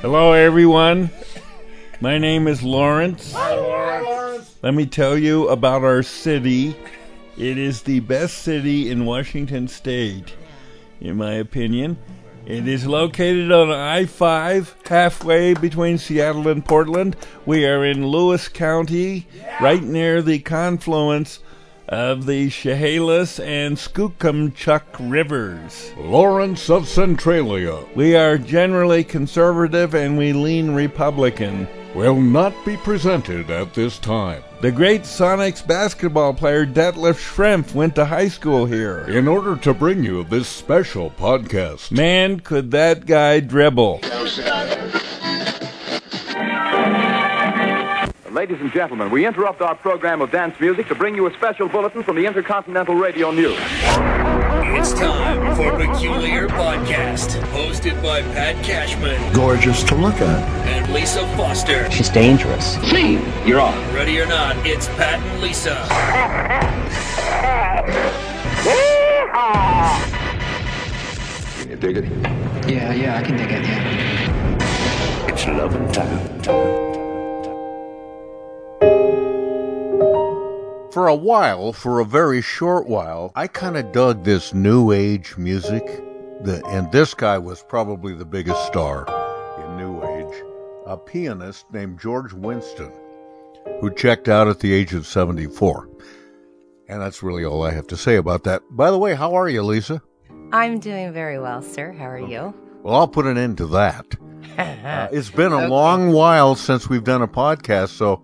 Hello, everyone. My name is Lawrence. Hi, Lawrence. Let me tell you about our city. It is the best city in Washington State, in my opinion. It is located on I 5, halfway between Seattle and Portland. We are in Lewis County, right near the confluence of the Chehalis and Skookumchuck rivers. Lawrence of Centralia We are generally conservative and we lean Republican. will not be presented at this time. The great Sonics basketball player Detlef Schrempf went to high school here. In order to bring you this special podcast, Man, could that guy dribble. Ladies and gentlemen, we interrupt our program of dance music to bring you a special bulletin from the Intercontinental Radio News. It's time for a Peculiar Podcast, hosted by Pat Cashman gorgeous to look at. and Lisa Foster. She's dangerous. See, you're on. Ready or not, it's Pat and Lisa. Can you dig it? Yeah, yeah, I can dig it, yeah. It's loving time. For a while, for a very short while, I kind of dug this new age music. The, and this guy was probably the biggest star in new age, a pianist named George Winston, who checked out at the age of 74. And that's really all I have to say about that. By the way, how are you, Lisa? I'm doing very well, sir. How are you? Well, I'll put an end to that. Uh, it's been a long while since we've done a podcast, so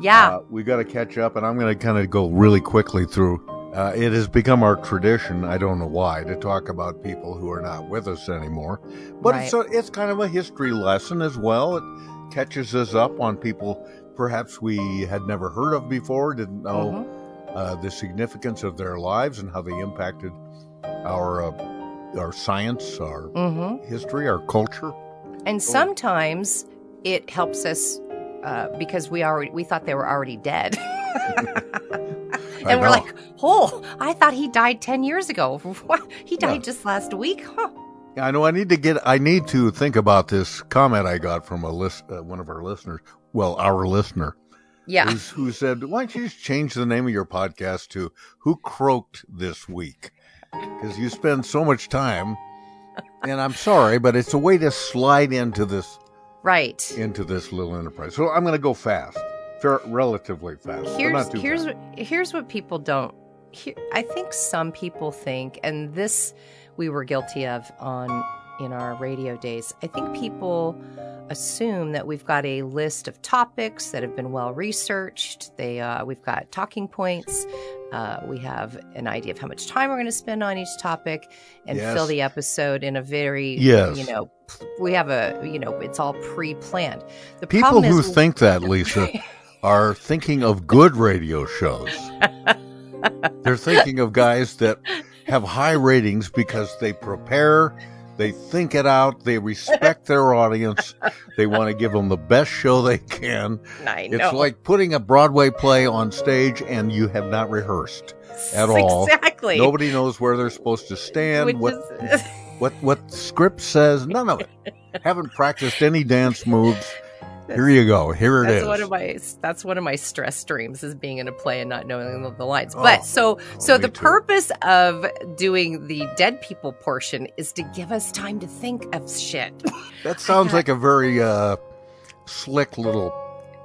Yeah. uh, we got to catch up, and I'm going to kind of go really quickly through. Uh, it has become our tradition. I don't know why to talk about people who are not with us anymore, but it's a, it's kind of a history lesson as well. It catches us up on people perhaps we had never heard of before, didn't know uh, the significance of their lives and how they impacted our uh, our science, our mm-hmm. history, our culture. And sometimes it helps us uh, because we already we thought they were already dead. and we're like, oh, I thought he died ten years ago. What? He died Yeah. just last week? Huh. Yeah, I know. I need to get. I need to think about this comment I got from a list, uh, one of our listeners. Well, our listener, Yeah. who's, who said, "Why don't you just change the name of your podcast to Who Croaked This Week?" Because you spend so much time, and I'm sorry, but it's a way to slide into this Right. into this little enterprise. So I'm going to go fast, fair, relatively fast. here's here's fast. what here's what people don't here, I think some people think and this we were guilty of on in our radio days. I think people assume that we've got a list of topics that have been well researched. They uh, we've got talking points. Uh, we have an idea of how much time we're going to spend on each topic and Yes. fill the episode in a very Yes. you know we have a you know it's all pre-planned. The People who is think that, Lisa, are thinking of good radio shows. They're thinking of guys that have high ratings because they prepare, they think it out, they respect their audience, they want to give them the best show they can. I know. It's like putting a Broadway play on stage and you have not rehearsed at all. Exactly. Nobody knows where they're supposed to stand, Which what is, what what script says, none of it. Haven't practiced any dance moves. Here you go. Here it that's is. one of my that's one of my stress dreams is being in a play and not knowing the, lines. Oh. But so so the too. purpose of doing the dead people portion is to give us time to think of shit. That sounds like a very uh, slick little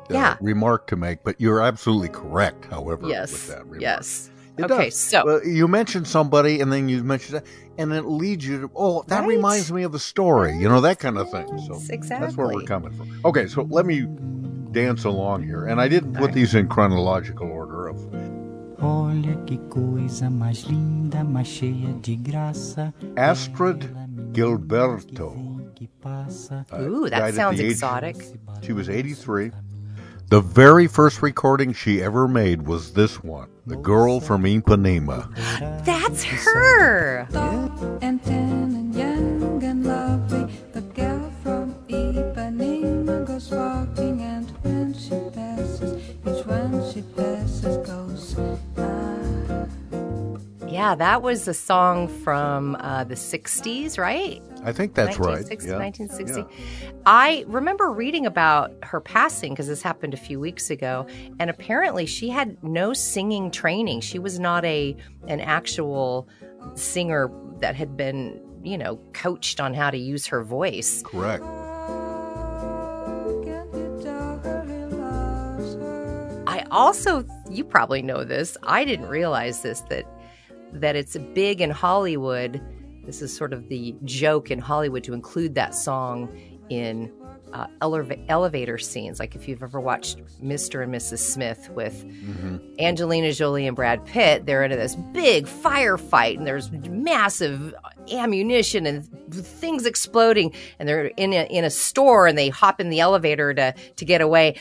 uh, Yeah. remark to make, but you're absolutely correct. However, with yes. that remark. Yes. It okay, does. so Well, you mentioned somebody, and then you mentioned that, and it leads you to oh, that Right. reminds me of a story, you know, that kind of thing. So Yes, that's where we're coming from. Okay, so let me dance along here, and I didn't put these in chronological order of Olha que coisa mais linda, mais cheia de graça. Astrud Gilberto. Que passa. uh, Ooh, that sounds the age- exotic. She was 83. The very first recording she ever made was this one, The Girl from Ipanema. That's her. and Yeah, that was a song from uh, the 60s, right? I think that's right. 1960, Yeah. 1960. Yeah. I remember reading about her passing because this happened a few weeks ago, and apparently she had no singing training. She was not a an actual singer that had been, you know, coached on how to use her voice. Correct. Can't you tell her he loves her? I also, you probably know this. I didn't realize this that that it's big in Hollywood. This is sort of the joke in Hollywood to include that song in uh, eleva- elevator scenes. Like if you've ever watched Mr. and Mrs. Smith with Angelina Jolie and Brad Pitt, they're in this big firefight and there's massive ammunition and things exploding, and they're in a, in a store and they hop in the elevator to to get away.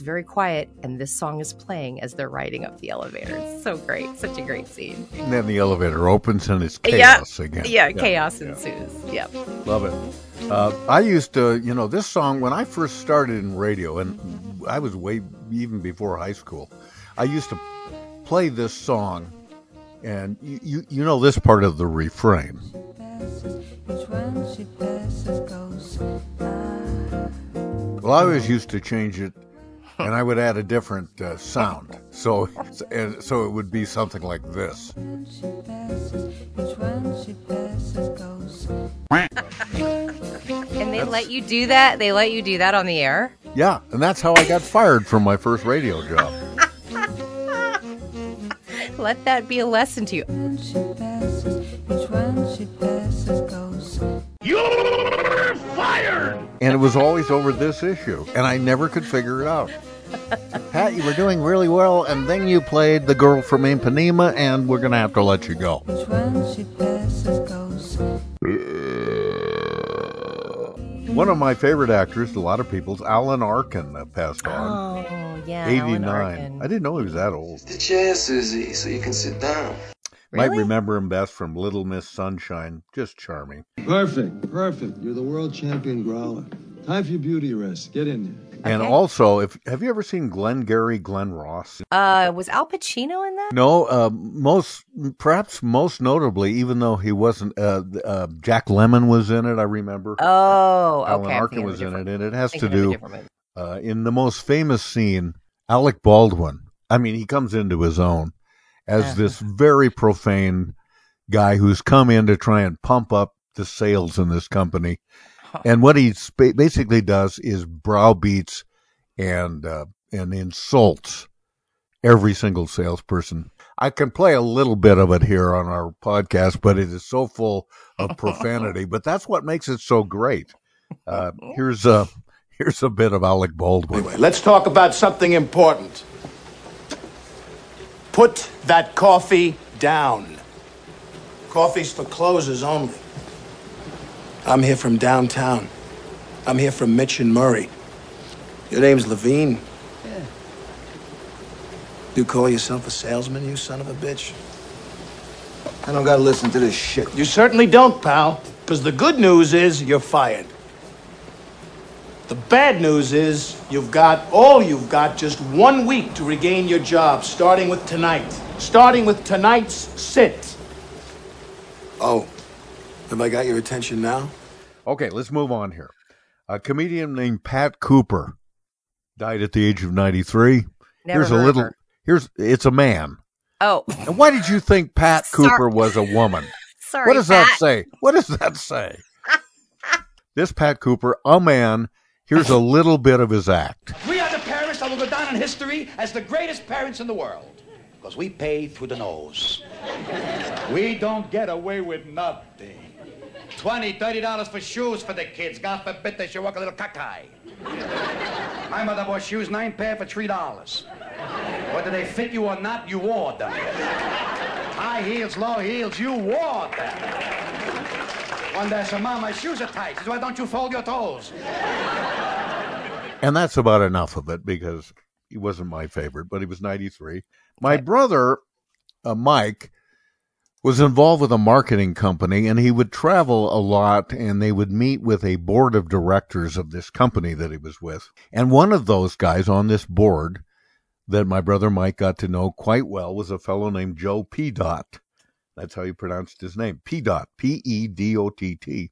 It's very quiet, and this song is playing as they're riding up the elevator. It's so great, such a great scene. And then the elevator opens and it's chaos again. Yeah, chaos ensues. Yep. Love it. Uh, I used to, you know, this song when I first started in radio, and I was way even before high school. I used to play this song, and you you, you know this part of the refrain. Passes, each one she passes goes. Well, I always used to change it, and I would add a different uh, sound. So, and so it would be something like this. When she passes, each one she passes goes. And they let you do that. They let you do that on the air. Yeah, and that's how I got fired from my first radio job. Let that be a lesson to you. You're passes, each one she passes goes. And it was always over this issue, and I never could figure it out. Pat, you were doing really well, and then you played the girl from Ipanema, and we're going to have to let you go. One she passes goes. One of my favorite actors, a lot of people's, Alan Arkin, uh, passed on. Oh yeah, Alan 89. Arkin. I didn't know he was that old. The chair, Susie, so you can sit down. Might remember him best from Little Miss Sunshine. Just charming. Perfect, perfect. You're the world champion growler. Time for your beauty rest. Get in there. And Okay. also, if have you ever seen Glenn Gary, Glen Ross? Uh, was Al Pacino in that? No, uh, most perhaps most notably, even though he wasn't, uh, uh, Jack Lemmon was in it. I remember. Oh, Alan okay. Arkin thinking of a was in it, and it has to thinking of a do uh, in the most famous scene. Alec Baldwin. I mean, he comes into his own as Uh-huh. this very profane guy who's come in to try and pump up the sales in this company. And what he spa- basically does is browbeats and uh, and insults every single salesperson. I can play a little bit of it here on our podcast, but it is so full of profanity. but that's what makes it so great. Uh, here's a here's a bit of Alec Baldwin. Anyway, let's talk about something important. Put that coffee down. Coffee's for closers only. I'm here from downtown. I'm here from Mitch and Murray. Your name's Levine. Yeah. You call yourself a salesman, you son of a bitch? I don't gotta listen to this shit. You certainly don't, pal. Because the good news is you're fired. The bad news is you've got all you've got just one week to regain your job, starting with tonight. Starting with tonight's sit. Oh, have I got your attention now? Okay, let's move on here. A comedian named Pat Cooper died at the age of 93. Never here's a heard of little her. here's it's a man. Oh, And why did you think Pat Sorry. Cooper was a woman? sorry. what does Pat. that say? What does that say? this Pat Cooper, a man, here's a little bit of his act. We are the parents that will go down in history as the greatest parents in the world. Because we pay through the nose. We don't get away with nothing. Twenty, thirty dollars for shoes for the kids. God forbid they should walk a little cockeye. My mother bought shoes, nine pair for three dollars. Whether they fit you or not, you wore them. High heels, low heels, you wore them. One day, I said, Mom, my shoes are tight. She said, why don't you fold your toes? And that's about enough of it because he wasn't my favorite, but he was 93. My brother, uh, Mike, was involved with a marketing company and he would travel a lot and they would meet with a board of directors of this company that he was with. And one of those guys on this board that my brother Mike got to know quite well was a fellow named Joe Pedott. That's how he pronounced his name. P. Dot. P E D O T T.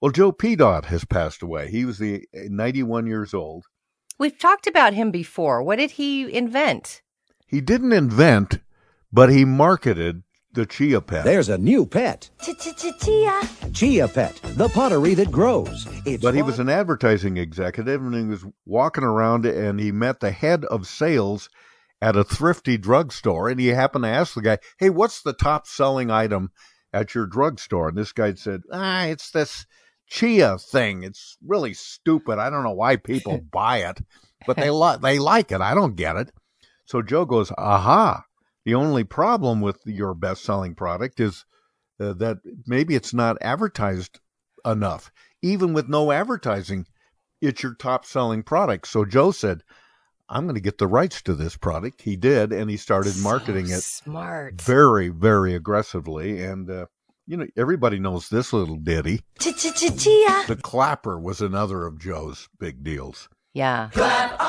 Well, Joe Pedott has passed away. He was the uh, 91 years old. We've talked about him before. What did he invent? He didn't invent, but he marketed the Chia Pet. There's a new pet. Chia. Chia Pet, the pottery that grows. It's but he was an advertising executive and he was walking around and he met the head of sales at a thrifty drugstore and he happened to ask the guy, Hey, what's the top selling item at your drugstore? And this guy said, Ah, it's this chia thing. It's really stupid. I don't know why people buy it, but they like they like it. I don't get it. So Joe goes, "Aha! The only problem with your best-selling product is uh, that maybe it's not advertised enough. Even with no advertising, it's your top-selling product." So Joe said, I'm going to get the rights to this product. He did, and he started so marketing it smart. very, very aggressively. And uh, you know, everybody knows this little ditty. Chia. The clapper was another of Joe's big deals. Yeah. Clap on, clap off,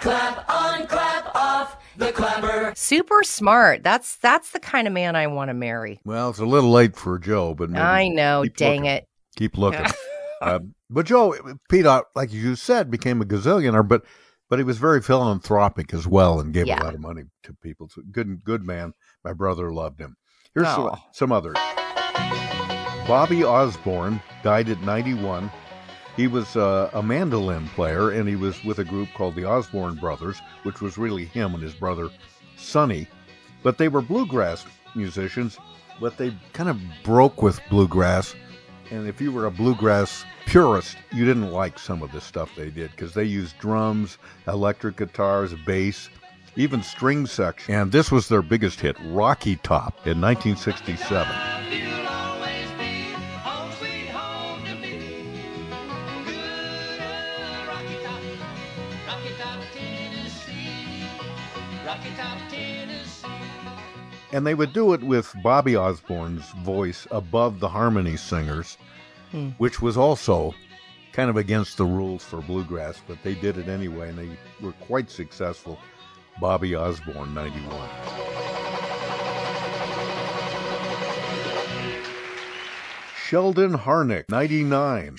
clap on, clap off. The clapper. Super smart. That's that's the kind of man I want to marry. Well, it's a little late for Joe, but I know. Dang looking. it. Keep looking. uh, but Joe, Pete, like you said, became a gazillionaire, but but he was very philanthropic as well and gave Yeah. a lot of money to people. So good, good man. My brother loved him. Here's Oh. some, some others. Bobby Osborne died at 91. He was uh, a mandolin player, and he was with a group called the Osborne Brothers, which was really him and his brother Sonny. But they were bluegrass musicians, but they kind of broke with bluegrass. And if you were a bluegrass purist, you didn't like some of the stuff they did because they used drums, electric guitars, bass, even string section. And this was their biggest hit, Rocky Top, in 1967. And they would do it with Bobby Osborne's voice above the harmony singers, Hmm. which was also kind of against the rules for bluegrass, but they did it anyway, and they were quite successful. Bobby Osborne, 91. Sheldon Harnick, 99.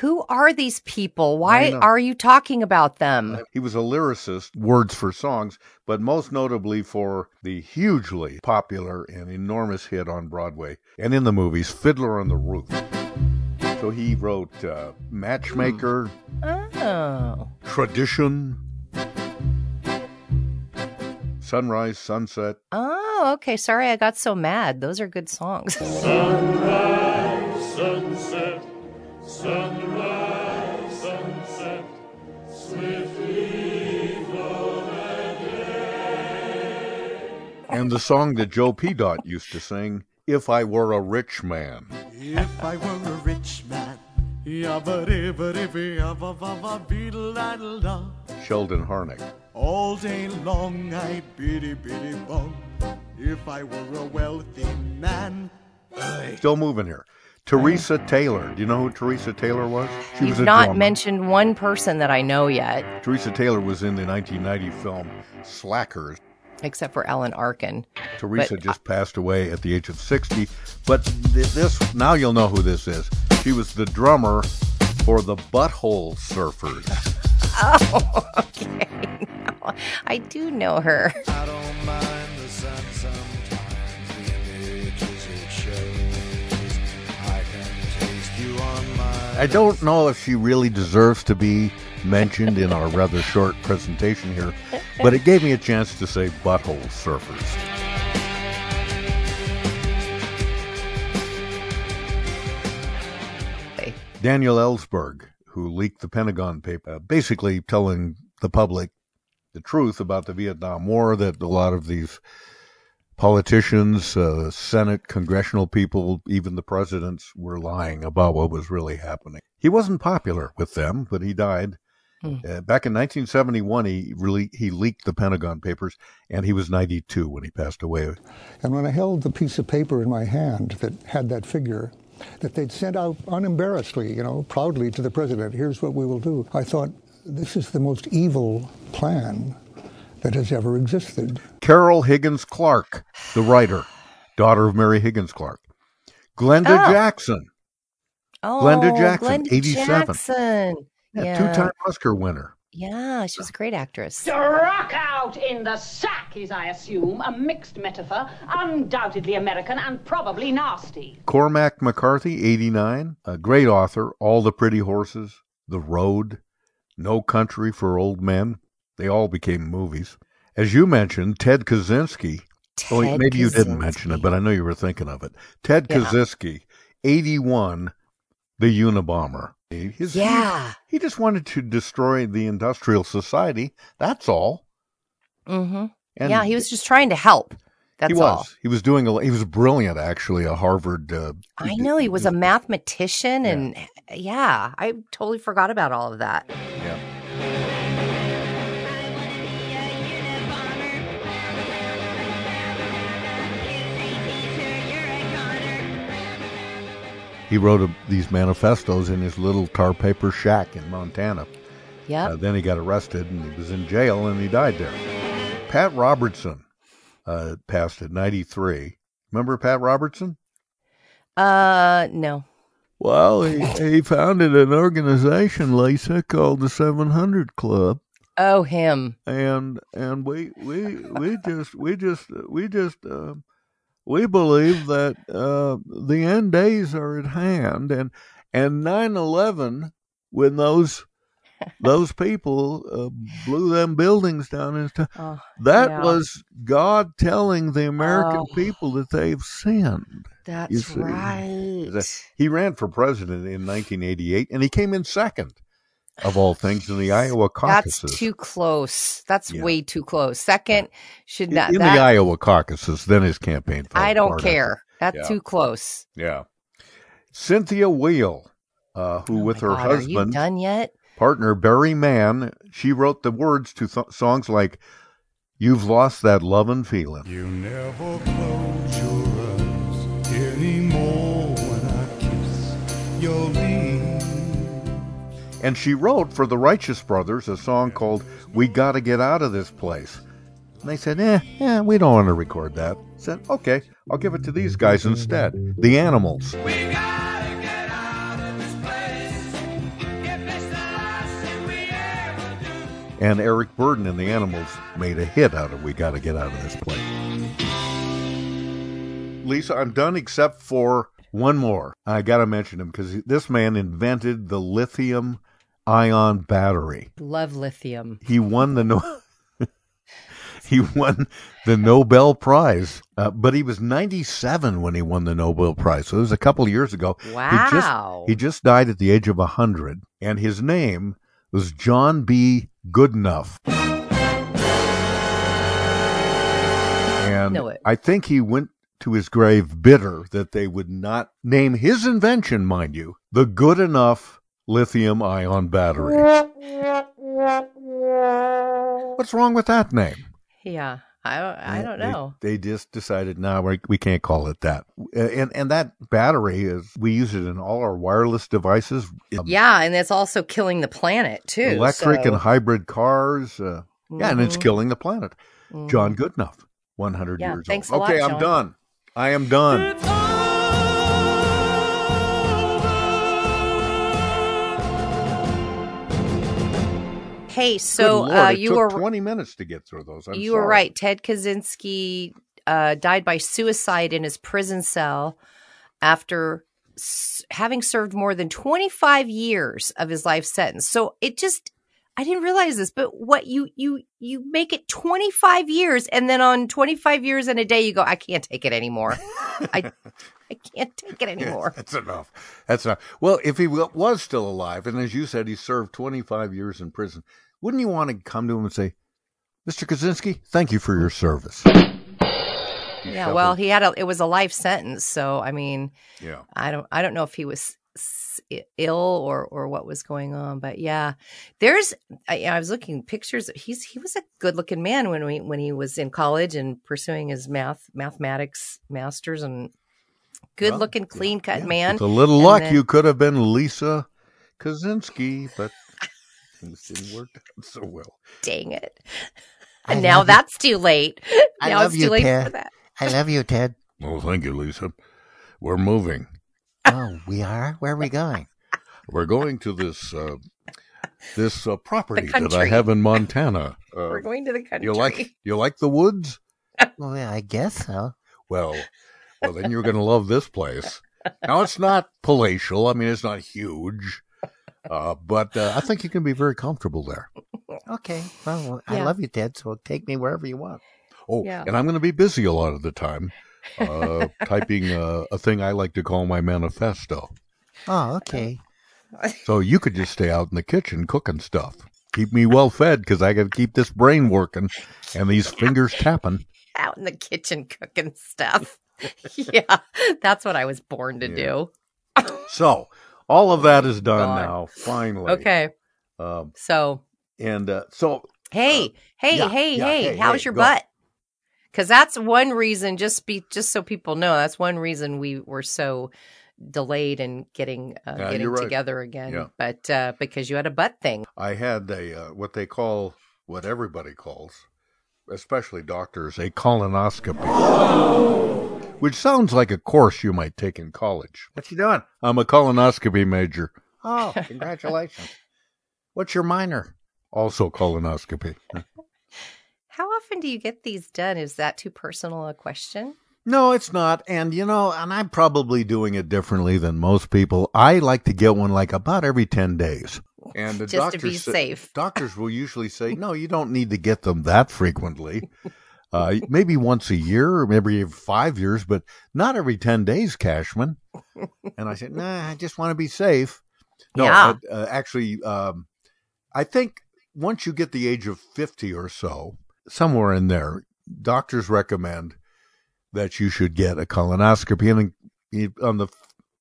Who are these people? Why are you talking about them? He was a lyricist, words for songs, but most notably for the hugely popular and enormous hit on Broadway and in the movies, Fiddler on the Roof. So he wrote uh, Matchmaker, Oh. Tradition, Sunrise, Sunset. Oh, okay. Sorry I got so mad. Those are good songs. Sunrise, sunset, sunrise, sunset, swiftly flow And the song that Joe Pedott used to sing, If I Were a Rich Man. If I were a rich man. Sheldon Harnick. all day long I biddy biddy bum. If I were a wealthy man, I Still moving here. Teresa Taylor. Do you know who Teresa Taylor was? She You've was a not drummer. mentioned one person that I know yet, Teresa Taylor was in the 1990 film Slackers. except for Alan Arkin. Teresa But- just passed away at the age of 60. But this, now you'll know who this is. She was the drummer for the Butthole Surfers. Oh, okay. No, I do know her. I don't know if she really deserves to be mentioned in our rather short presentation here, but it gave me a chance to say Butthole Surfers. Daniel Ellsberg, who leaked the Pentagon paper, basically telling the public the truth about the Vietnam War, that a lot of these politicians, uh, Senate, congressional people, even the presidents were lying about what was really happening. He wasn't popular with them, but he died. Hmm. Uh, back in 1971, he really he leaked the Pentagon Papers, and he was 92 when he passed away. And when I held the piece of paper in my hand that had that figure, that they'd sent out unembarrassedly, you know, proudly to the president, here's what we will do, I thought, this is the most evil plan that has ever existed. Carol Higgins Clark, the writer, daughter of Mary Higgins Clark. Glenda Oh. Jackson, Oh, Glenda Jackson, Glenda 87. Jackson. yeah, Yeah. two-time Oscar winner. Yeah, she was a great actress. Struck out in the sack is, I assume, a mixed metaphor, undoubtedly American and probably nasty. Cormac McCarthy, 89, a great author. All the Pretty Horses, The Road, No Country for Old Men. They all became movies. As you mentioned, Ted Kaczynski. oh, Ted maybe you didn't mention it, but I know you were thinking of it. Ted Yeah. Kaczynski, 81, the Unabomber. His- Yeah. He, he just wanted to destroy the industrial society. That's all. Mm-hmm. And yeah, he was just trying to help. That's he was. all. He was doing. A, he was brilliant, actually. A Harvard. Uh, I know he was a mathematician, and yeah, I totally forgot about all of that. Yeah. He wrote a, these manifestos in his little tar paper shack in Montana. Yeah. Uh, then he got arrested and he was in jail and he died there. Pat Robertson uh, passed at 93. Remember Pat Robertson? Uh, no. Well, he, he founded an organization, Lisa, called the 700 Club. Oh, him. and and we we we just we just we just uh, we believe that uh, the end days are at hand and and 9/11 when those those people uh, blew them buildings down and stuff Oh, that yeah. was God telling the American Oh. people that they've sinned That's right. He ran for president in 1988 and he came in second, of all things, in the Iowa caucuses. That's too close. That's Yeah. way too close. Second should not. in that, the Iowa caucuses, then his campaign. fell I don't apart care. That's Yeah. too close. Yeah. Cynthia Weil, uh, who with her Oh God, are you husband, done yet? partner Barry Mann, she wrote the words to th- songs like "You've Lost That Lovin' Feeling." You never close And she wrote for the Righteous Brothers a song called "We Gotta Get Out of This Place." And they said, "Eh, yeah, we don't want to record that." said, "Okay, I'll give it to these guys instead, the Animals." And Eric Burdon and the Animals made a hit out of "We Gotta Get Out of This Place." Lisa, I'm done except for one more. I got to mention him because this man invented the lithium ion battery. Love lithium. He won the no- he won the Nobel Prize, uh, but he was 97 when he won the Nobel Prize. So it was a couple of years ago. He Wow. just, he just died at the age of 100, and his name was John B. Goodenough. And Know it. I think he went to his grave bitter that they would not name his invention, mind you, the good enough lithium ion battery. What's wrong with that name? Yeah, I don't. I don't know. They, just decided, no, we we can't call it that. And and that battery is we use it in all our wireless devices. Um, yeah, and it's also killing the planet too. electric so- and hybrid cars. Uh, Yeah, and it's Mhm. killing the planet. Mhm. John Goodenough, 100 Yeah, years thanks a old. lot, Okay, I'm John. done. I am done. Hey, so Lord, uh, it you took were 20 minutes to get through those. I'm you were right. Ted Kaczynski uh, died by suicide in his prison cell after s- having served more than 25 years of his life sentence. So it just I didn't realize this, but what you you you make it 25 years and then on 25 years and a day you go I can't take it anymore. I I can't take it anymore. That's enough. That's enough. Well, if he was still alive, and as you said, he served 25 years in prison, wouldn't you want to come to him and say, Mr. Kaczynski, thank you for your service? Yeah, well, he had a it was a life sentence, so I mean, Yeah. I don't I don't know if he was ill or or what was going on, but yeah, there's I, I was looking pictures. He's he was a good looking man when we when he was in college and pursuing his math mathematics masters and good looking clean cut man. With a little And luck, then- you could have been Lisa Kaczynski, but things didn't work out so well. dang it. I And now love you. that's too late. I now love it's you, late Ted. for that. I love you, Ted. Well, thank you, Lisa. We're moving. Oh, we are? Where are we going? We're going to this uh, this uh, property that I have in Montana. Uh, We're going to the country. you like you like the woods? Well, yeah, I guess so. Well, well, then you're going to love this place. Now, it's not palatial. I mean, it's not huge, uh, but uh, I think you can be very comfortable there. Okay. Well, I Yeah. love you, Ted, so take me wherever you want. Oh, Yeah. and I'm going to be busy a lot of the time, uh, typing uh, a thing I like to call my manifesto. Oh, okay. So you could just stay out in the kitchen cooking stuff. Keep me well fed because I got to keep this brain working and these fingers tapping. Out in the kitchen cooking stuff. yeah, that's what I was born to do. So all of that is done God. now. Finally. Okay. Um, So, and uh, so hey, hey, yeah, hey, yeah, hey, hey, how's hey, your go. butt? Because that's one reason. Just be, just so people know, that's one reason we were so delayed in getting uh, Yeah, getting right. together again. Yeah. But uh, because you had a butt thing. I had a uh, what they call what everybody calls, especially doctors, a colonoscopy, which sounds like a course you might take in college. What you doing? I'm a colonoscopy major, Oh, congratulations. What's your minor? also colonoscopy. How often do you get these done? Is that too personal a question? No, it's not. And you know, and I'm probably doing it differently than most people. I like to get one like about every 10 days. And the Just to be say- safe. Doctors will usually say, "No, you don't need to get them that frequently. Uh, maybe once a year or maybe every 5 years, but not every 10 days, Cashman." And I said, "Nah, I just want to be safe." No, Yeah. uh, uh, actually um, I think once you get the age of 50 or so, somewhere in there, doctors recommend that you should get a colonoscopy and on the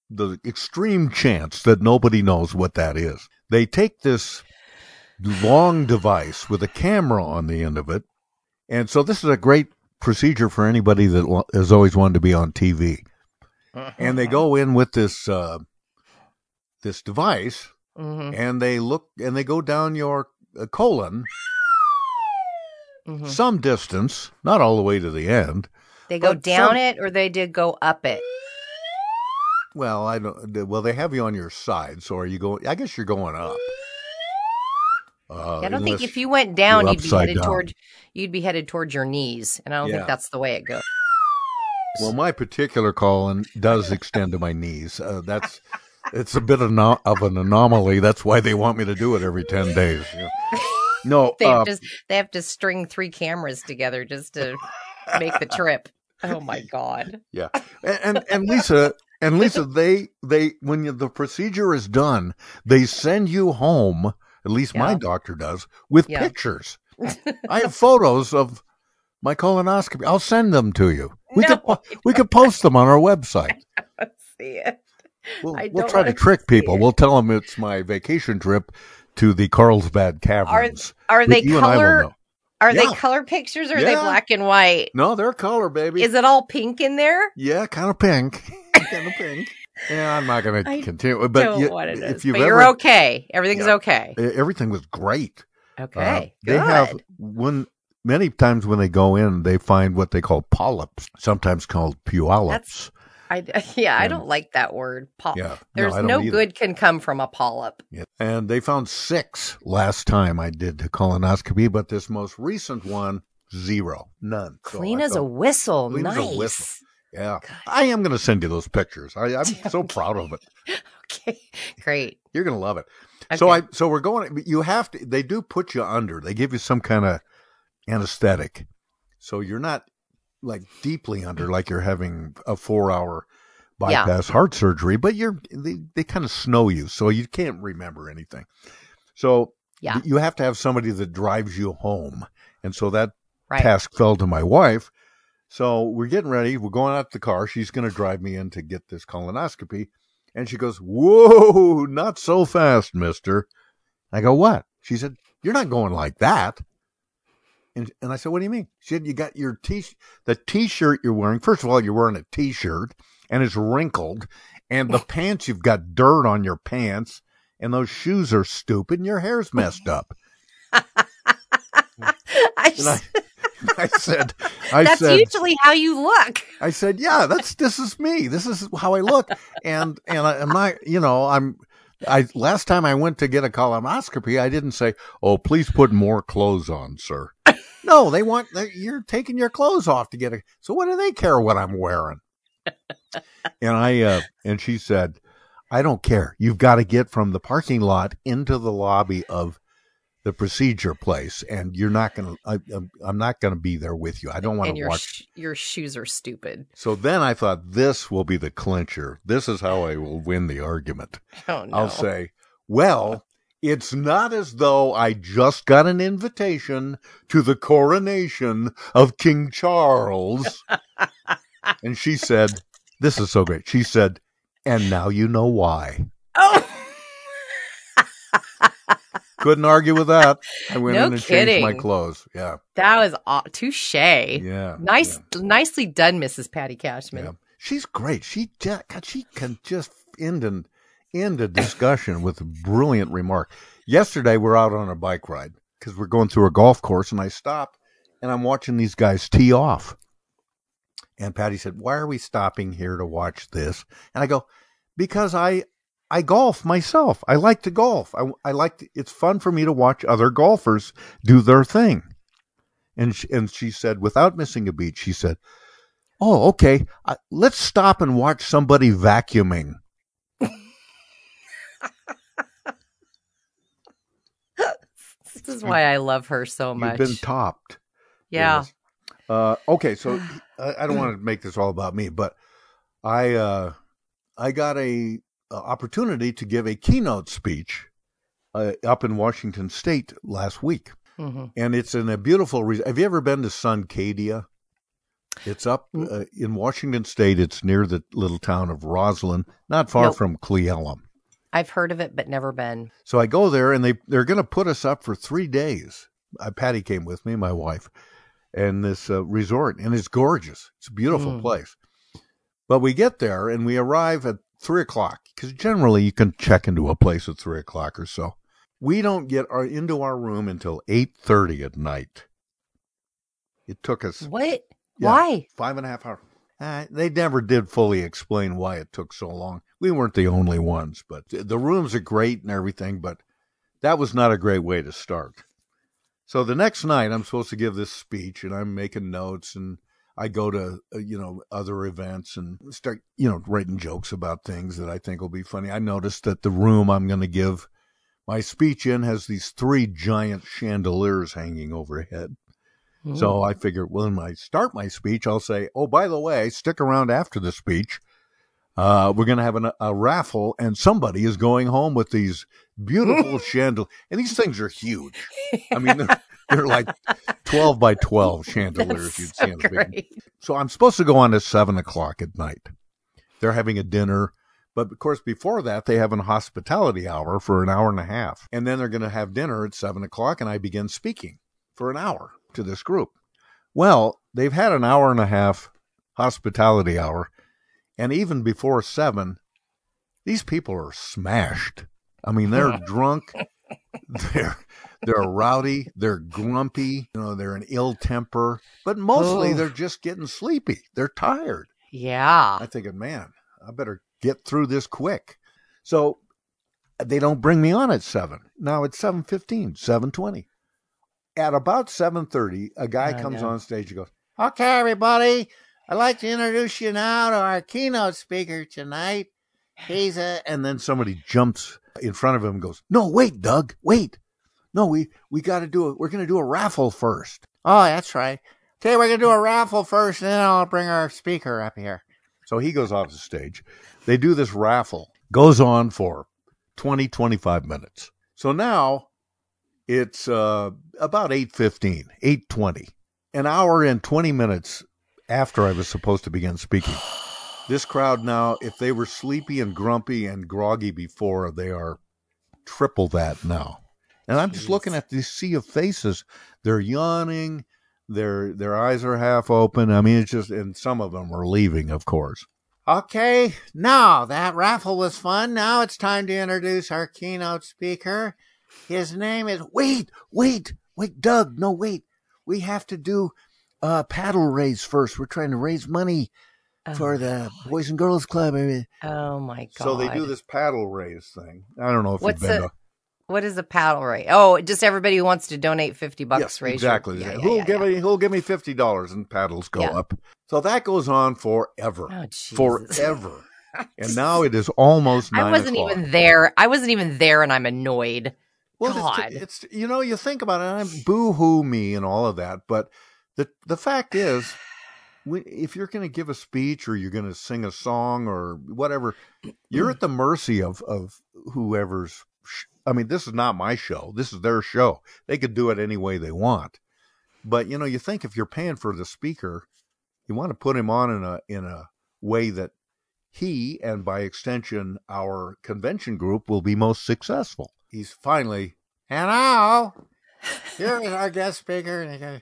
the extreme chance that nobody knows what that is. They take this long device with a camera on the end of it. And so this is a great procedure for anybody that has always wanted to be on TV. And they go in with this uh, this device Mhm. and they look and they go down your uh, colon Mhm. some distance, not all the way to the end. They go down some- it or they did go up it. Well, I don't. Well, they have you on your side, so are you going? I guess you're going up. Uh, I don't think if you went down, you'd be headed down. toward you'd be headed towards your knees, and I don't Yeah. think that's the way it goes. Well, my particular colon does extend to my knees. Uh, that's it's a bit of, no, of an anomaly. That's why they want me to do it every ten days. you know. No, They uh, have to they have to string three cameras together just to make the trip. Oh my god! Yeah, and and, and Lisa and Lisa, they they when you, the procedure is done, they send you home. At least my doctor does with Yeah. pictures. I have photos of my colonoscopy. I'll send them to you. We could po- we could post them on our website. See it. We'll, we'll try to trick people. it. We'll tell them it's my vacation trip to the Carlsbad Are Caverns. are But they you and I will color? Are they color pictures or are they black and white? No, they're color, baby. Is it all pink in there? Yeah, kind of pink. kind of pink. Yeah, I'm not going to continue. But you- it is, if you've but you're okay. Everything's Yeah. okay. Everything was great. Okay, Uh, they have when many times when they go in, they find what they call polyps, sometimes called polyps. I yeah, I don't like that word. Polyp. Yeah, There's don't no good can come from a polyp. Yeah. And they found six last time I did the colonoscopy, but this most recent one, zero, none. Clean I as a whistle. clean as nice. a whistle. Yeah, I am going to send you those pictures. I, I'm so proud of it. Okay, great. You're going to love it. So I so we're going. You have to. They do put you under. They give you some kind of anesthetic, so you're not like deeply under, like you're having a four hour Yeah. bypass heart surgery. But you're they, they kind of snow you, so you can't remember anything. So Yeah. you have to have somebody that drives you home, and so that Right. task fell to my wife. So we're getting ready. We're going out to the car. She's going to drive me in to get this colonoscopy. And she goes, Whoa, not so fast, mister. I go, What? She said, You're not going like that. And, and I said, What do you mean? She said, You got your t the t shirt you're wearing. First of all, you're wearing a t shirt and it's wrinkled. And the pants, you've got dirt on your pants. And those shoes are stupid and your hair's messed up. I, I, I said, I That's said, usually how you look. I said, yeah, that's this is me. This is how I look. And and I, am not, you know, I'm. I last time I went to get a colonoscopy, I didn't say, "Oh, please put more clothes on, sir." No, they want you're taking your clothes off to get a. So what do they care what I'm wearing? and I uh, and she said, "I don't care. You've got to get from the parking lot into the lobby of the procedure place, and you're not going to. I'm not going to be there with you. I don't want to your watch." sh- your shoes are stupid. So then I thought this will be the clincher. This is how I will win the argument. Oh no. I'll say, well, it's not as though I just got an invitation to the coronation of King Charles. and she said, this is so great. She said, and now you know why. Oh. Couldn't argue with that. I went No in and changed my clothes. Yeah. That was aw- touche. Yeah. Nice, nicely done, Mrs. Patty Cashman. She's great. She just, God, she can just end and end a discussion with a brilliant remark. Yesterday we're out on a bike ride because we're going through a golf course, and I stop and I'm watching these guys tee off. And Patty said, "Why are we stopping here to watch this?" And I go, "Because I I golf myself. I like to golf. I I like to, it's fun for me to watch other golfers do their thing." And she, and she said, without missing a beat, she said, "Oh, okay. Let's stop and watch somebody vacuuming." This is why I love her so much. You've been topped. yeah. Yes. Uh, okay, so I, I don't want to make this all about me, but I uh, I got a, a opportunity to give a keynote speech uh, up in Washington State last week, Mhm. and it's in a beautiful. Re- Have you ever been to Suncadia? It's up Mm. uh, in Washington State. It's near the little town of Roslyn, not far Nope. from Cle Elum. I've heard of it, but never been. So I go there, and they they're going to put us up for three days. Uh, Patty came with me, my wife, and this uh, resort, and it's gorgeous. It's a beautiful Mm. place. But we get there, and we arrive at three o'clock because generally you can check into a place at three o'clock or so. We don't get our, into our room until eight thirty at night. It took us What? yeah, Why? five and a half hours. Uh, they never did fully explain why it took so long. We weren't the only ones, but the rooms are great and everything, but that was not a great way to start. So the next night, I'm supposed to give this speech, and I'm making notes, and I go to uh, you know other events and start you know writing jokes about things that I think will be funny. I noticed that the room I'm going to give my speech in has these three giant chandeliers hanging overhead. So I figure when I start my speech, I'll say, "Oh, by the way, stick around after the speech. Uh, we're going to have an, a raffle, and somebody is going home with these beautiful chandeliers. And these things are huge. I mean, they're, they're like twelve by twelve chandeliers. That's you'd so see on big. So I'm supposed to go on at seven o'clock at night. They're having a dinner. But of course, before that, they have an hospitality hour for an hour and a half. And then they're going to have dinner at seven o'clock, and I begin speaking for an hour to this group. Well, they've had an hour and a half hospitality hour. And even before seven, these people are smashed. I mean, they're drunk. They're they're rowdy. They're grumpy. You know, they're in ill temper. But mostly, they're just getting sleepy. They're tired. Yeah. I thinking, man, I better get through this quick. So they don't bring me on at seven. Now it's seven fifteen, seven twenty. At about seven thirty, a guy Oh, comes no. on stage and goes, "Okay, everybody, I'd like to introduce you now to our keynote speaker tonight. He's a," and then somebody jumps in front of him and goes, "No, wait, Doug, wait. No, we we got to do it. We're going to do a raffle first. Oh, that's right. Okay, we're going to do a raffle first, and then I'll bring our speaker up here. So he goes off the stage. They do this raffle. Goes on for 20, 25 minutes. So now it's uh, about 8.15, 8.20. An hour and 20 minutes after I was supposed to begin speaking. This crowd now, if they were sleepy and grumpy and groggy before, they are triple that now. And I'm just looking at this sea of faces. They're yawning. Their their eyes are half open. I mean, it's just, and some of them are leaving, of course. Okay, now that raffle was fun. Now it's time to introduce our keynote speaker. His name is. Wait, wait, wait, Doug. No, wait. we have to do a paddle raise first. We're trying to raise money oh, for Oh, the Boys and Girls Club. Oh my god! So they do this paddle raise thing. I don't know if What's you've been a to what is a paddle rate? Oh, just everybody who wants to donate fifty bucks. Yes, raise your- exactly. Yeah, yeah, who'll yeah, give yeah. me who'll give me fifty dollars and paddles go Yeah. up. So that goes on forever. Oh, forever. and now it is almost nine I wasn't o'clock. even there. I wasn't even there, and I'm annoyed. Well, God. it's, it's you know you think about it, and I'm boo hoo me and all of that, but the the fact is, if you're going to give a speech or you're going to sing a song or whatever, you're at the mercy of of whoever's. sh- I mean, this is not my show. This is their show. They could do it any way they want. But you know, you think if you're paying for the speaker, you want to put him on in a in a way that he and by extension our convention group will be most successful. He's finally and now here is our guest speaker.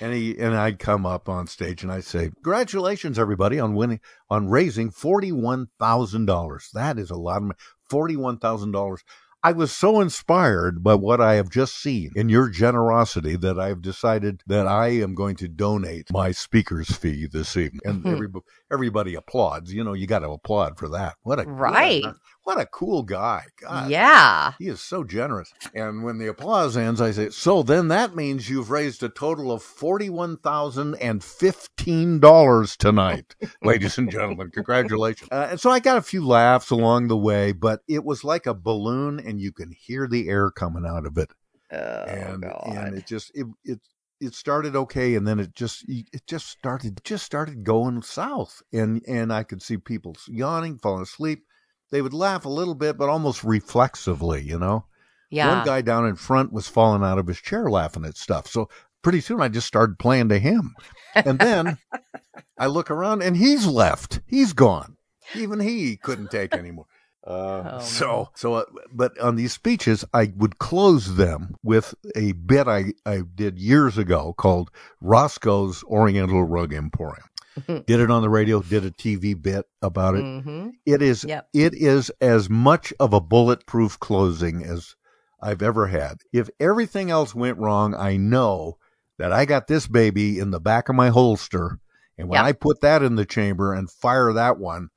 And he and I'd come up on stage and I'd say, "Congratulations, everybody, on winning on raising forty one thousand dollars. That is a lot of money. Forty one thousand dollars." I was so inspired by what I have just seen in your generosity that I've decided that I am going to donate my speaker's fee this evening. And Mhm. everybody, everybody applauds. You know, you got to applaud for that. What a what a- Right. What a, cool guy. God, Yeah. he is so generous. And when the applause ends, I say, So then that means you've raised a total of $41,015 tonight, ladies and gentlemen. Congratulations. Uh, and so I got a few laughs along the way, but it was like a balloon and you can hear the air coming out of it. Oh and, God. and it just, it, it, it started okay and then it just it just started just started going south and and I could see people yawning falling asleep they would laugh a little bit but almost reflexively you know Yeah. one guy down in front was falling out of his chair laughing at stuff. So pretty soon I just started playing to him. And then I look around and he's left. He's gone. Even he couldn't take anymore. Uh, Oh, so, so, uh, but on these speeches, I would close them with a bit I, I did years ago called Roscoe's Oriental Rug Emporium. did it on the radio, did a TV bit about it. Mhm. It is Yep. it is as much of a bulletproof closing as I've ever had. If everything else went wrong, I know that I got this baby in the back of my holster, and when Yep. I put that in the chamber and fire that one,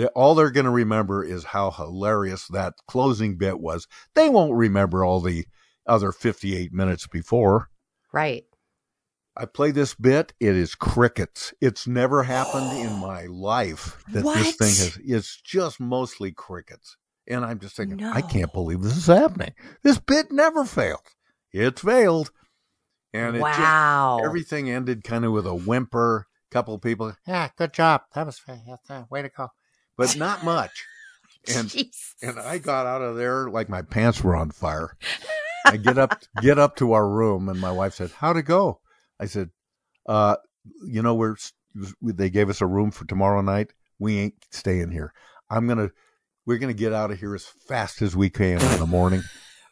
they, all they're going to remember is how hilarious that closing bit was. They won't remember all the other 58 minutes before. Right. I play this bit. It is crickets. It's never happened in my life that this thing has. It's just mostly crickets. And I'm just thinking, I can't believe this is happening. This bit never failed. It's failed. And it Wow. just, everything ended kind of with a whimper. Couple of people, Yeah, good job. That was way to go. But not much. And Jeez. and I got out of there like my pants were on fire. I get up get up to our room and my wife said, "How'd it go?" I said, "Uh, you know, we're they gave us a room for tomorrow night. We ain't staying here. I'm gonna we're gonna get out of here as fast as we can in the morning,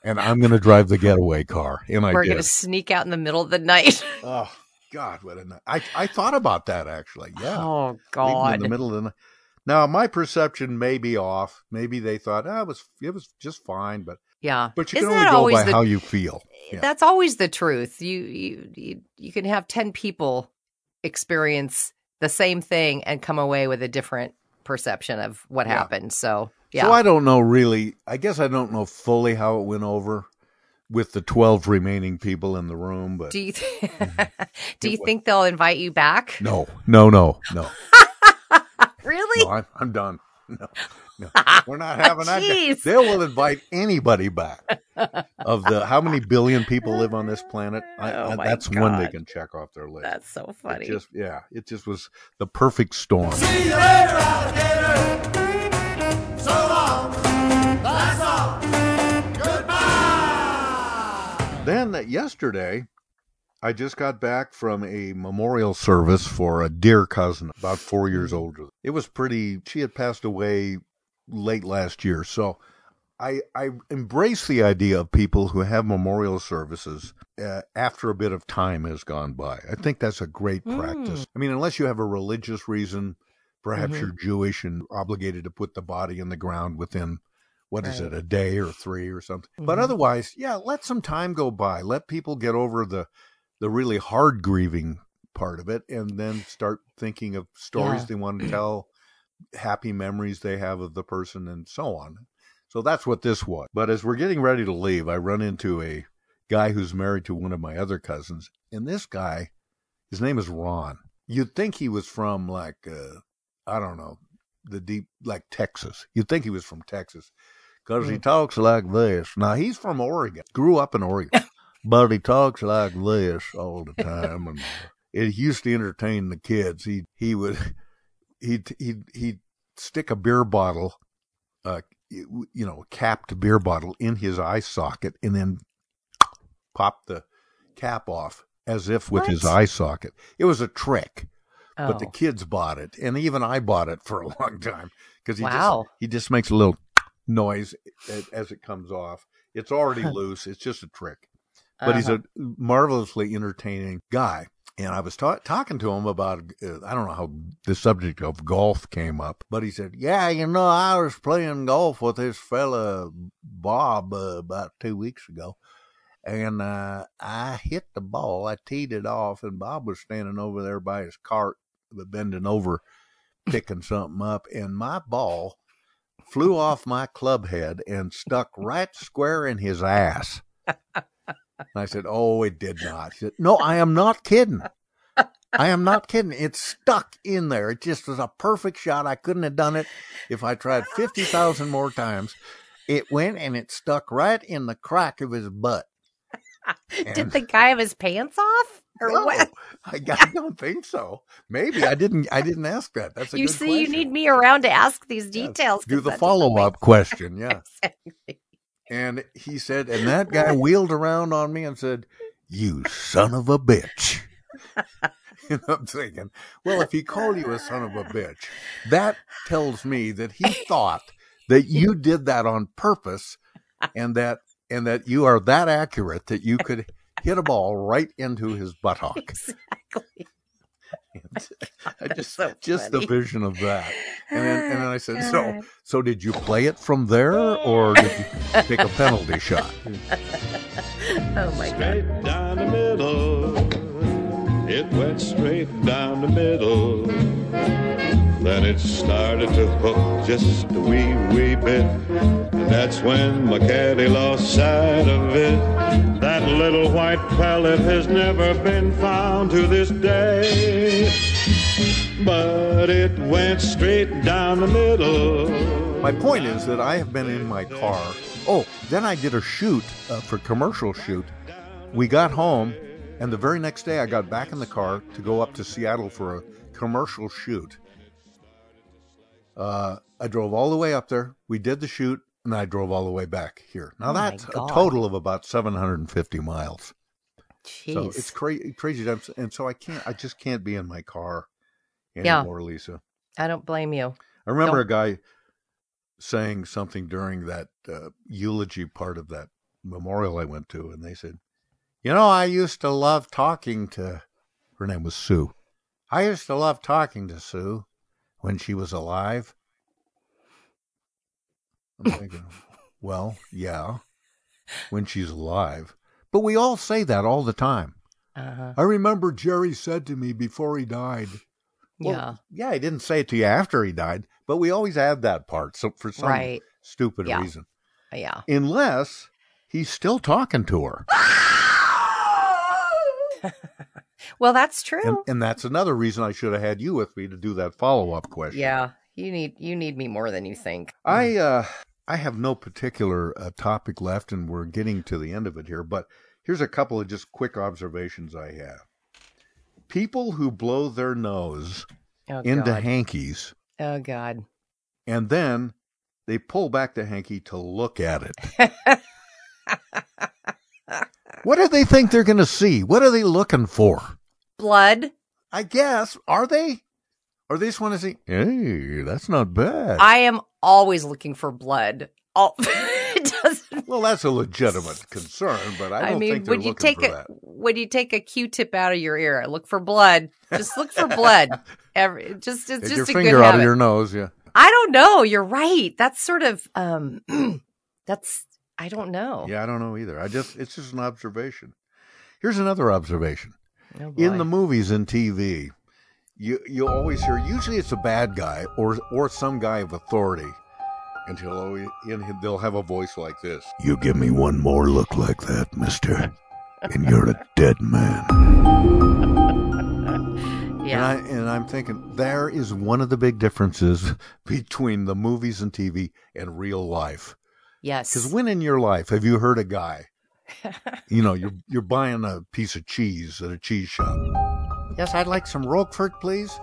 and I'm gonna drive the getaway car." And I We're did. gonna sneak out in the middle of the night. Oh God, what a night! I I thought about that actually. Yeah. Oh God. in the middle of the night. Now my perception may be off. Maybe they thought ah, it was it was just fine, but Yeah. but you Isn't can only go always by the- how you feel. Yeah. That's always the truth. You, you you you can have 10 people experience the same thing and come away with a different perception of what Yeah. happened. So, yeah. So I don't know really. I guess I don't know fully how it went over with the twelve remaining people in the room, but do you th- do you think they'll invite you back? no, no, no, no. Really? no I'm, I'm done. No, no, we're not having that. They will invite anybody back. Of the how many billion people live on this planet, I, Oh I- my that's one they can check off their list. That's so It funny. just yeah, it just was the perfect storm. See you later, alligator. So long. That's all. Goodbye. Then yesterday, I just got back from a memorial service for a dear cousin, about four years older. It was pretty. She had passed away late last year, so I I embrace the idea of people who have memorial services uh, after a bit of time has gone by. I think that's a great practice. I mean, unless you have a religious reason, perhaps Mhm. you're Jewish and obligated to put the body in the ground within what is Right. it, a day or three or something. But Mhm. otherwise, yeah, let some time go by. Let people get over the the really hard grieving part of it, and then start thinking of stories Yeah. they want to tell, happy memories they have of the person, and so on. So that's what this was. But as we're getting ready to leave, I run into a guy who's married to one of my other cousins, and this guy, his name is Ron. You'd think he was from like uh, I don't know, the deep like Texas. You'd think he was from Texas because he Mm. talks like this. Now he's from Oregon, grew up in Oregon, but he talks like this all the time, and it used to entertain the kids. He he would he he he'd stick a beer bottle, uh, you know, a capped beer bottle in his eye socket, and then pop the cap off as if with his eye socket. It was a trick, but the Oh. kids bought it, and even I bought it for a long time because he Wow. just he just makes a little noise as, it comes off. It's already loose. It's just a trick, but he's a Uh-huh. marvelously entertaining guy. And I was ta- talking to him about uh, I don't know how the subject of golf came up, but he said, "Yeah, you know, I was playing golf with this fella Bob uh, about two weeks ago." and uh, I hit the ball. I teed it off, and Bob was standing over there by his cart, bending over, picking something up, and my ball flew off my club head and stuck right square in his ass. And I said, "Oh, it did not." He said, "No, I am not kidding. I am not kidding. It stuck in there. It just was a perfect shot. I couldn't have done it if I tried fifty thousand more times." It went and it stuck right in the crack of his butt. Did the guy have his pants off? Or No, what? I, I don't think so. Maybe I didn't. I didn't ask that. That's a You good see, question. you need me around to ask these details. Do the follow up question. Yeah. Exactly. And he said, and that guy wheeled around on me and said, "You son of a bitch." and I'm thinking, well, if he called you a son of a bitch, that tells me that he thought that you did that on purpose, and that and that you are that accurate that you could hit a ball right into his buttock. Exactly. I just so just the vision of that. And then and then I said, God. so so did you play it from there or did you take a penalty shot? Oh my god. Straight down the middle. It went straight down the middle. Then it started to hook just a wee, wee bit. That's when my caddy lost sight of it. That little white pellet has never been found to this day. But it went straight down the middle. My point is that I have been in my car. Oh, then I did a shoot uh, for commercial shoot. We got home, and the very next day I got back in the car to go up to Seattle for a commercial shoot. Uh, I drove all the way up there. We did the shoot, and I drove all the way back here. Now Oh that's a total of about 750 miles. So Jeez. it's crazy, crazy times, and so I can't. I just can't be in my car Yeah. anymore, Lisa. I don't blame you. I remember Don't- a guy saying something during that uh, eulogy part of that memorial I went to, and they said, "You know, I used to love talking to." Her name was Sue. I used to love talking to Sue when she was alive. I'm thinking, well, yeah, when she's alive, but we all say that all the time. Uh-huh. I remember Jerry said to me before he died. Well, Yeah. Yeah, he didn't say it to you after he died, but we always add that part. So for some Right. stupid Yeah. reason. Yeah. Unless he's still talking to her. Well, that's true. And, and that's another reason I should have had you with me to do that follow up question. yeah. You need you need me more than you think. I uh I have no particular uh, topic left and we're getting to the end of it here, but here's a couple of just quick observations I have. People who blow their nose Oh, into God. hankies Oh God. and then they pull back the hanky to look at it. what do they think they're going to see? What are they looking for? Blood. I guess. Are they? Or they just want to see, hey, that's not bad. I am always looking for blood. All it doesn't well, that's a legitimate concern, but I I, don't mean, think they're when you looking take for a that. when you take a Q-tip out of your ear, look for blood. Just look for blood. Every just it's Get just your a finger good out habit. of your nose, yeah. I don't know. You're right. That's sort of um that's I don't know. Yeah, I don't know either. I just it's just an observation. Here's another observation. Oh, in the movies and TV, you you always hear usually it's a bad guy or or some guy of authority, and he'll always in they'll have a voice like this. You give me one more look like that, mister, and you're a dead man. And, I, and I'm thinking there is one of the big differences between the movies and TV and real life. Yes. Because when in your life have you heard a guy, you know, you're you're buying a piece of cheese at a cheese shop. Yes, I'd like some Roquefort, please.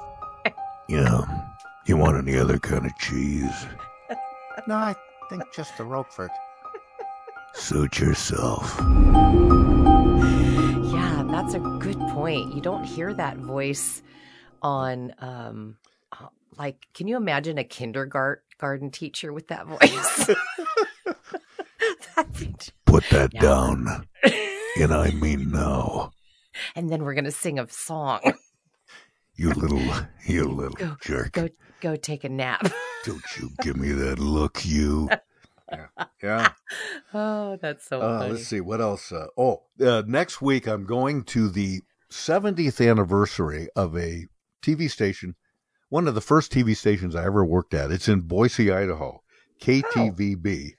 Yeah. You want any other kind of cheese? No, I think just the Roquefort. Suit yourself. Yeah, that's a good point. You don't hear that voice on, um, uh, like, can you imagine a kindergarten teacher with that voice? Put that down. and I mean now. And then we're gonna sing a song. You little, you little Go, jerk. go, go take a nap. Don't you give me that look, you. Yeah. oh, that's so Uh, funny. let's see what else. Uh, oh, uh, next week I'm going to the 70th anniversary of a TV station, one of the first TV stations I ever worked at. It's in Boise, Idaho, KTVB,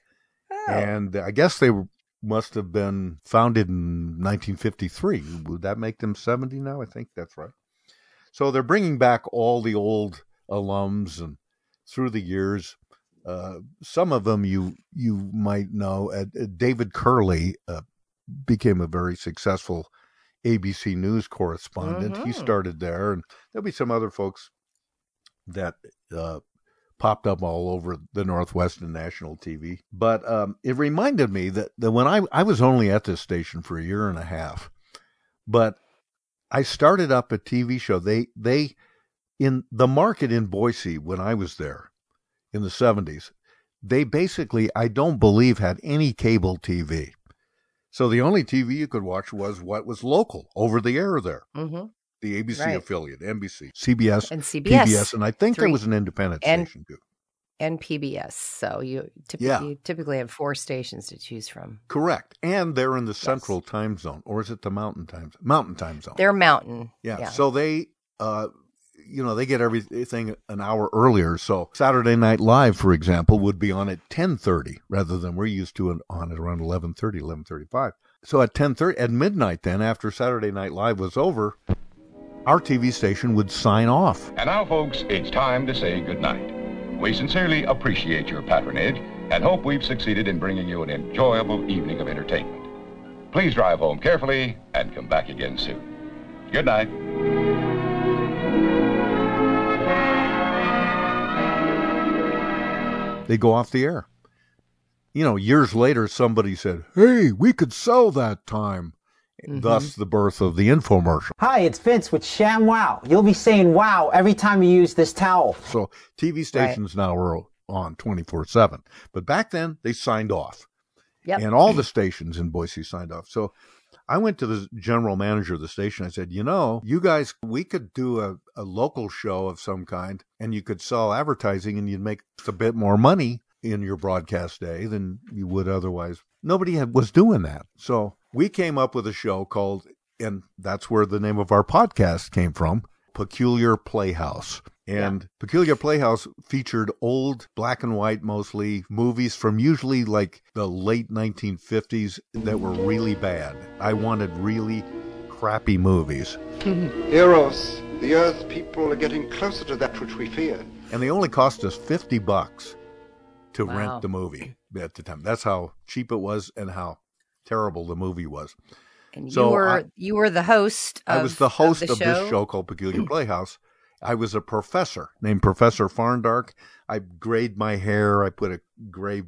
and I guess they were, must have been founded in 1953. Would that make them 70 now? I think that's right. So they're bringing back all the old alums and through the years. Uh, some of them you you might know. Uh, David Kerley uh, became a very successful ABC News correspondent. He Mhm. started there, and there'll be some other folks that uh, popped up all over the Northwest and national TV. But um, it reminded me that, that when I I was only at this station for a year and a half, but I started up a TV show. They they in the market in Boise when I was there in the 70s, they basically I don't believe had any cable TV. So the only TV you could watch was what was local over the air there. Mm-hmm. The ABC Right. affiliate, NBC, CBS, And CBS. PBS, and I think there was an independent And- station too. and PBS. So you, typ- Yeah. you typically have four stations to choose from. Correct. And they're in the central time zone, or is it the mountain time mountain time zone? They're mountain. Yeah. So they, uh, you know, they get everything an hour earlier. So Saturday Night Live, for example, would be on at ten thirty rather than we're used to it on at around 11.30, 11.35. So at ten thirty, at midnight, then after Saturday Night Live was over, our TV station would sign off. And now, folks, it's time to say goodnight. We sincerely appreciate your patronage and hope we've succeeded in bringing you an enjoyable evening of entertainment. Please drive home carefully and come back again soon. Good night. They go off the air. You know, years later, somebody said, "Hey, we could sell that time." Thus, mm-hmm. the birth of the infomercial. Hi, it's Vince with Sham Wow. You'll be saying wow every time you use this towel. So TV stations now are on 24 7. But back then, they signed off. Yep. And all the stations in Boise signed off. So I went to the general manager of the station. I said, you know, you guys, we could do a, a local show of some kind and you could sell advertising and you'd make a bit more money in your broadcast day than you would otherwise. Nobody had, was doing that. So we came up with a show called, and that's where the name of our podcast came from, Peculiar Playhouse. And Peculiar Playhouse featured old black and white, mostly movies from usually like the late 1950s that were really bad. I wanted really crappy movies. Eros, the Earth people are getting closer to that which we fear. And they only cost us 50 bucks to Wow. rent the movie at the time. That's how cheap it was and how terrible the movie was. And So you were I- you were the host. Of, I was the host of, the show. this show called Peculiar Playhouse. I was a professor named Professor Farndark. I grayed my hair. I put a gray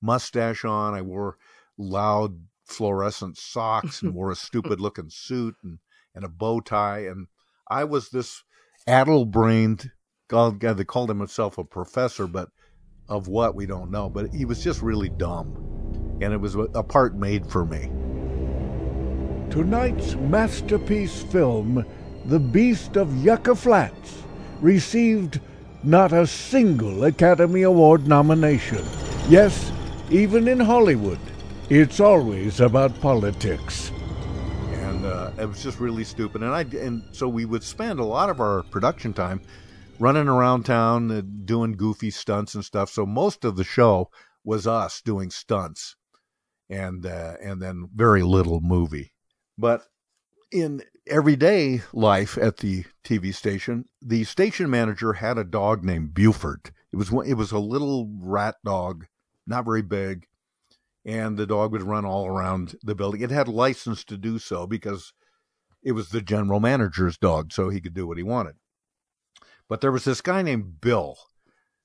mustache on. I wore loud fluorescent socks and wore a stupid looking suit and, and a bow tie. And I was this addle brained God, God, they called himself a professor, but of what we don't know. But he was just really dumb. And it was a part made for me. Tonight's masterpiece film, The Beast of Yucca Flats, received not a single Academy Award nomination. Yes, even in Hollywood, it's always about politics. And and uh, it was just really stupid. And I and so we would spend a lot of our production time running around town uh, doing goofy stunts and stuff. So most of the show was us doing stunts, and uh, and then very little movie. But in everyday life at the TV station, the station manager had a dog named Buford. It was it was a little rat dog, not very big, and the dog would run all around the building. It had license to do so because it was the general manager's dog, so he could do what he wanted. But there was this guy named Bill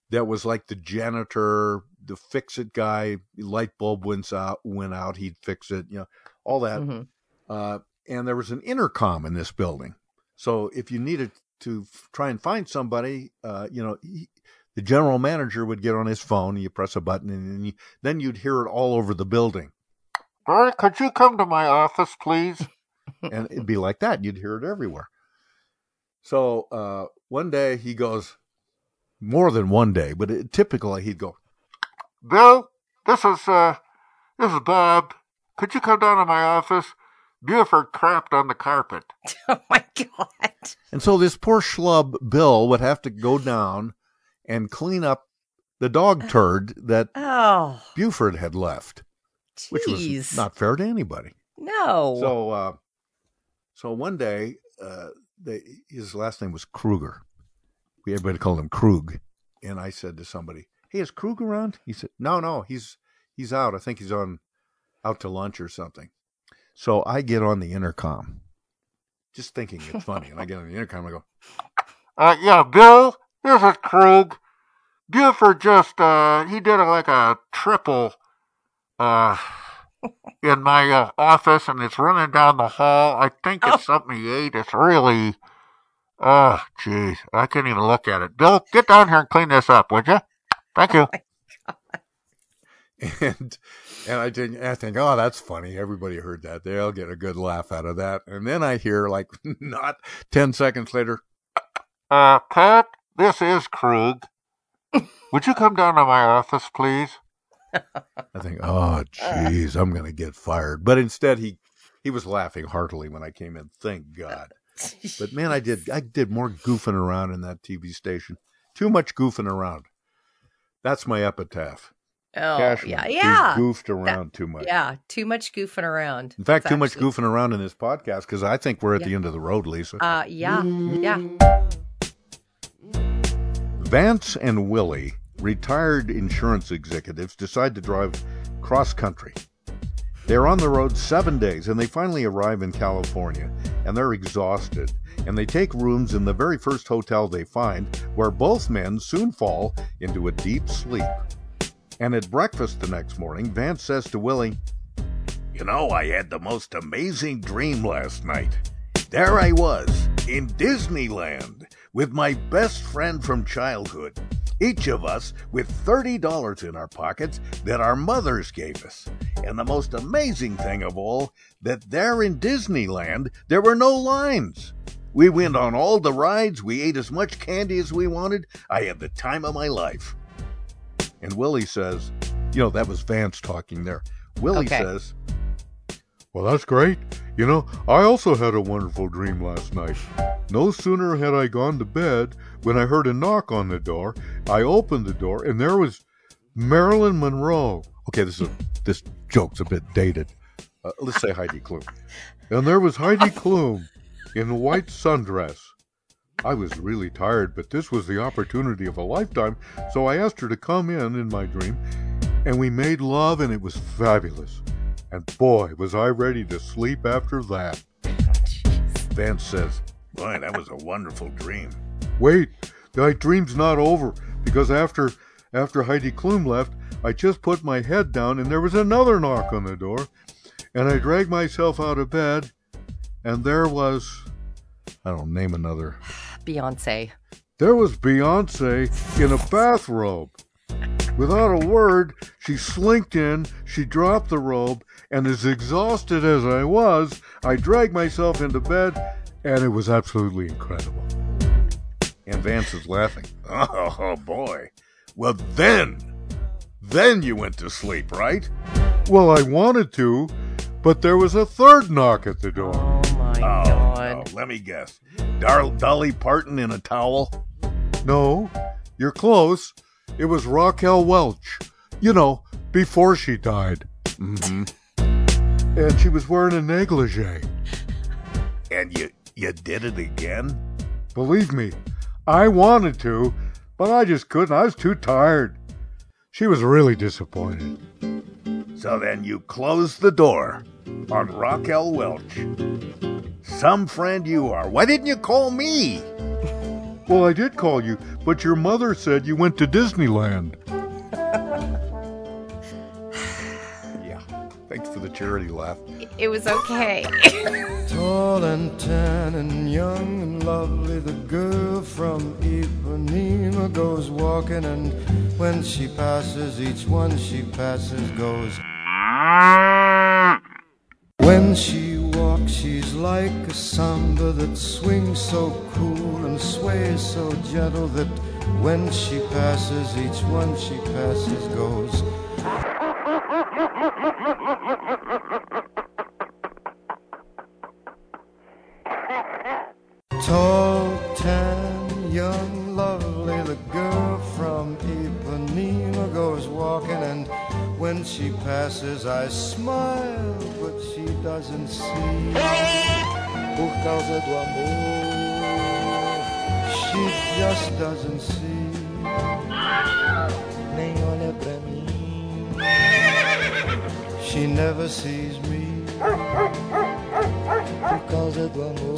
that was like the janitor, the fix it guy. Light bulb went out, went out, he'd fix it, you know, all that. Mhm. Uh, and there was an intercom in this building, so if you needed to f- try and find somebody, uh, you know, he, the general manager would get on his phone, and you press a button, and then, you, then you'd hear it all over the building. Bert, could you come to my office, please? and it'd be like that. You'd hear it everywhere. So uh, one day he goes, more than one day, but it, typically he'd go, Bill, this is uh, this is Bob. Could you come down to my office? Buford crapped on the carpet. Oh my god. and so this poor schlub Bill would have to go down and clean up the dog turd that Oh. Buford had left, which was not fair to anybody. No. So, uh, so one day, uh, they, his last name was Kruger. We everybody called him Krug, and I said to somebody, "Hey, is Krug around?" He said, "No, no, he's he's out. I think he's on out to lunch or something." So I get on the intercom, just thinking it's funny, and I get on the intercom. I go, Uh, yeah, Bill, this is Krug. Buford just, uh, he did a, like a triple, uh, in my uh, office and it's running down the hall. I think it's something he ate. It's really, oh, jeez. I can't even look at it. Bill, get down here and clean this up, would you? Thank you. and and I didn't. I think, oh, that's funny. Everybody heard that. They'll get a good laugh out of that. And then I hear like not ten seconds later, Uh, Pat, this is Krug. Would you come down to my office, please? I think, oh, jeez, I'm gonna get fired. But instead, he he was laughing heartily when I came in. Thank God. But man, I did I did more goofing around in that TV station. Too much goofing around. That's my epitaph. Oh, Cashman, yeah, who's yeah. goofed That- around too much. Yeah, too much goofing around. In fact, It's too much goofing around in this podcast because I think we're at the end of the road, Lisa. Uh, yeah, yeah. Vance and Willie, retired insurance executives, decide to drive cross country. They're on the road seven days and they finally arrive in California and they're exhausted. And they take rooms in the very first hotel they find, where both men soon fall into a deep sleep. And at breakfast the next morning, Vance says to Willie, You know, I had the most amazing dream last night. There I was, in Disneyland, with my best friend from childhood. Each of us with $30 in our pockets that our mothers gave us. And the most amazing thing of all, that there in Disneyland, there were no lines. We went on all the rides, we ate as much candy as we wanted. I had the time of my life. And Willie says, you know, that was Vance talking there. Willie Okay. says, Well, that's great. You know, I also had a wonderful dream last night. No sooner had I gone to bed when I heard a knock on the door. I opened the door and there was Marilyn Monroe. Okay, this is a, this joke's a bit dated. Uh, let's say Heidi Klum. And there was Heidi Klum in a white sundress. I was really tired, but this was the opportunity of a lifetime, so I asked her to come in in my dream, and we made love, and it was fabulous. And boy, was I ready to sleep after that. Vance says, Boy, that was a wonderful dream. Wait, my dream's not over, because after after Heidi Klum left, I just put my head down and there was another knock on the door, and I dragged myself out of bed, and there was I don't name another. Beyonce. There was Beyonce in a bathrobe. Without a word, she slinked in, she dropped the robe, and as exhausted as I was, I dragged myself into bed, and it was absolutely incredible. And Vance is laughing. Oh, boy. Well, then, then you went to sleep, right? Well, I wanted to, but there was a third knock at the door. Oh, my oh, God. No. Let me guess. Dar- Dolly Parton in a towel? No, you're close. It was Raquel Welch. You know, before she died. Mm-hmm. And she was wearing a negligee. And you you did it again? Believe me, I wanted to, but I just couldn't. I was too tired. She was really disappointed. So then you closed the door on Raquel Welch. Some friend you are. Why didn't you call me? Well, I did call you, but your mother said you went to Disneyland. yeah. Thanks for the charity laugh. It was okay. Tall and tan and young and lovely, the girl from Ipanema goes walking, and when she passes, each one she passes goes. When she she's like a samba that swings so cool and sways so gentle that when she passes, each one she passes goes. She just doesn't see. Nem olha pra mim, she never sees me. Por causa do amor.